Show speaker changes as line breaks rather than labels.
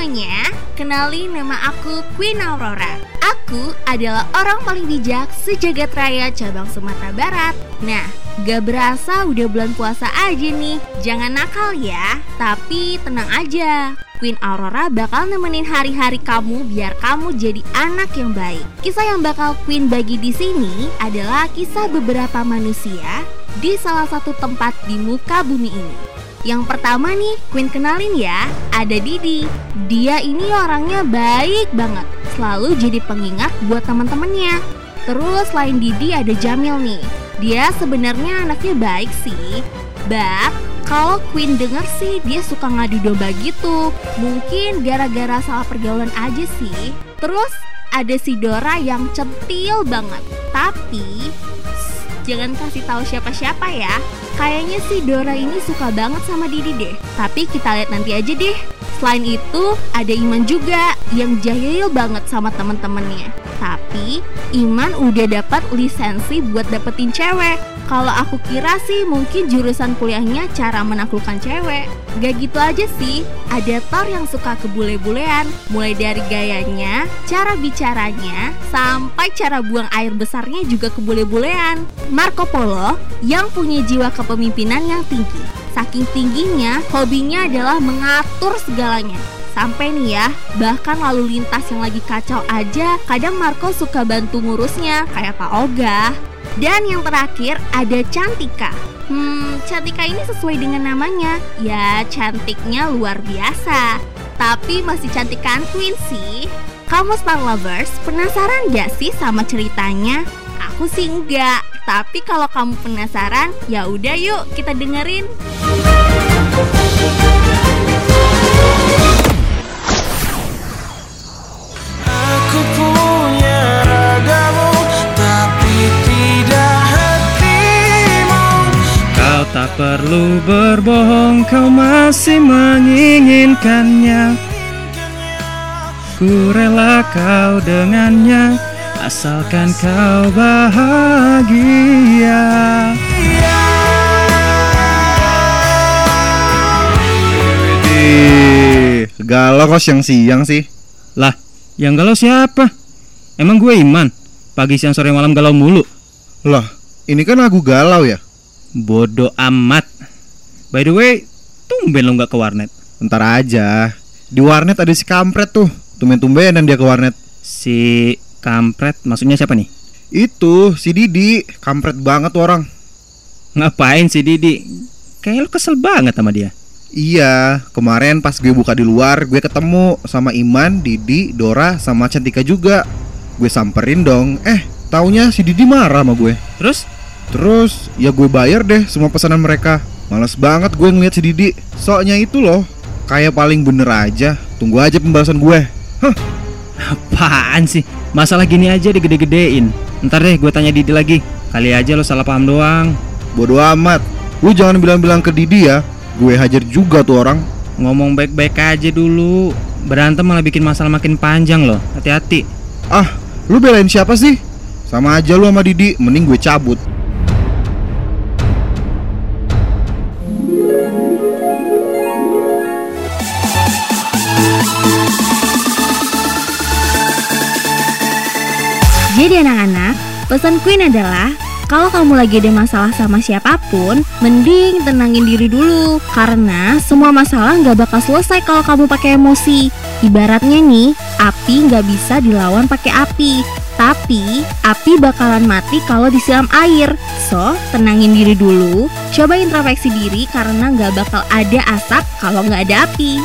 semuanya, kenalin nama aku Queen Aurora. Aku adalah orang paling bijak sejagat raya cabang Sumatera Barat. Nah, gak berasa udah bulan puasa aja nih. Jangan nakal ya, tapi tenang aja. Queen Aurora bakal nemenin hari-hari kamu biar kamu jadi anak yang baik. Kisah yang bakal Queen bagi di sini adalah kisah beberapa manusia di salah satu tempat di muka bumi ini. Yang pertama nih, Queen kenalin ya, ada Didi. Dia ini orangnya baik banget, selalu jadi pengingat buat teman-temannya. Terus selain Didi ada Jamil nih. Dia sebenarnya anaknya baik sih, but kalau Queen denger sih dia suka ngadu domba gitu. Mungkin gara-gara salah pergaulan aja sih. Terus ada si Dora yang centil banget. Tapi jangan kasih tahu siapa-siapa ya. Kayaknya si Dora ini suka banget sama Didi deh. Tapi kita lihat nanti aja deh. Selain itu, ada Iman juga yang jahil banget sama temen-temennya. Tapi Iman udah dapat lisensi buat dapetin cewek. Kalau aku kira sih mungkin jurusan kuliahnya cara menaklukkan cewek. Gak gitu aja sih, ada Thor yang suka kebule-bulean. Mulai dari gayanya, cara bicaranya, sampai cara buang air besarnya juga kebule-bulean. Marco Polo yang punya jiwa kepemimpinan yang tinggi. Saking tingginya, hobinya adalah mengatur segalanya. Sampai nih ya, bahkan lalu lintas yang lagi kacau aja, kadang Marco suka bantu ngurusnya, kayak Pak Oga. Dan yang terakhir ada Cantika. Hmm, Cantika ini sesuai dengan namanya. Ya, cantiknya luar biasa. Tapi masih cantikan Queen sih. Kamu Star Lovers, penasaran gak sih sama ceritanya? Aku sih enggak. Tapi kalau kamu penasaran, ya udah yuk kita dengerin.
Tak perlu berbohong, kau masih menginginkannya. Ku rela kau dengannya, asalkan kau bahagia.
Galau kok siang-siang sih.
Lah, yang galau siapa? Emang gue iman, pagi siang sore malam galau mulu.
Lah, ini kan lagu galau ya.
Bodoh amat. By the way, tumben lo nggak ke warnet.
Ntar aja. Di warnet ada si kampret tuh. Tumben-tumbenan dia ke warnet.
Si kampret, maksudnya siapa nih?
Itu si Didi, kampret banget tuh orang.
Ngapain si Didi? Kayaknya lo kesel banget sama dia.
Iya, kemarin pas gue buka di luar, gue ketemu sama Iman, Didi, Dora, sama Cantika juga. Gue samperin dong. Eh, taunya si Didi marah sama gue.
Terus?
Terus ya gue bayar deh semua pesanan mereka. Males banget gue ngeliat si Didi. Soalnya itu loh, kayak paling bener aja. Tunggu aja pembahasan gue. Hah,
Apaan sih? Masalah gini aja digede-gedein. Ntar deh gue tanya Didi lagi. Kali aja lo salah paham doang.
bodoh amat. Lu jangan bilang-bilang ke Didi ya. Gue hajar juga tuh orang.
Ngomong baik-baik aja dulu. Berantem malah bikin masalah makin panjang loh. Hati-hati.
Ah, lu belain siapa sih? Sama aja lu sama Didi, mending gue cabut.
Jadi anak-anak, pesan Queen adalah kalau kamu lagi ada masalah sama siapa pun, mending tenangin diri dulu. Karena semua masalah nggak bakal selesai kalau kamu pakai emosi. Ibaratnya nih, api nggak bisa dilawan pakai api. Tapi, api bakalan mati kalau disiram air. So, tenangin diri dulu. Coba introspeksi diri karena nggak bakal ada asap kalau nggak ada api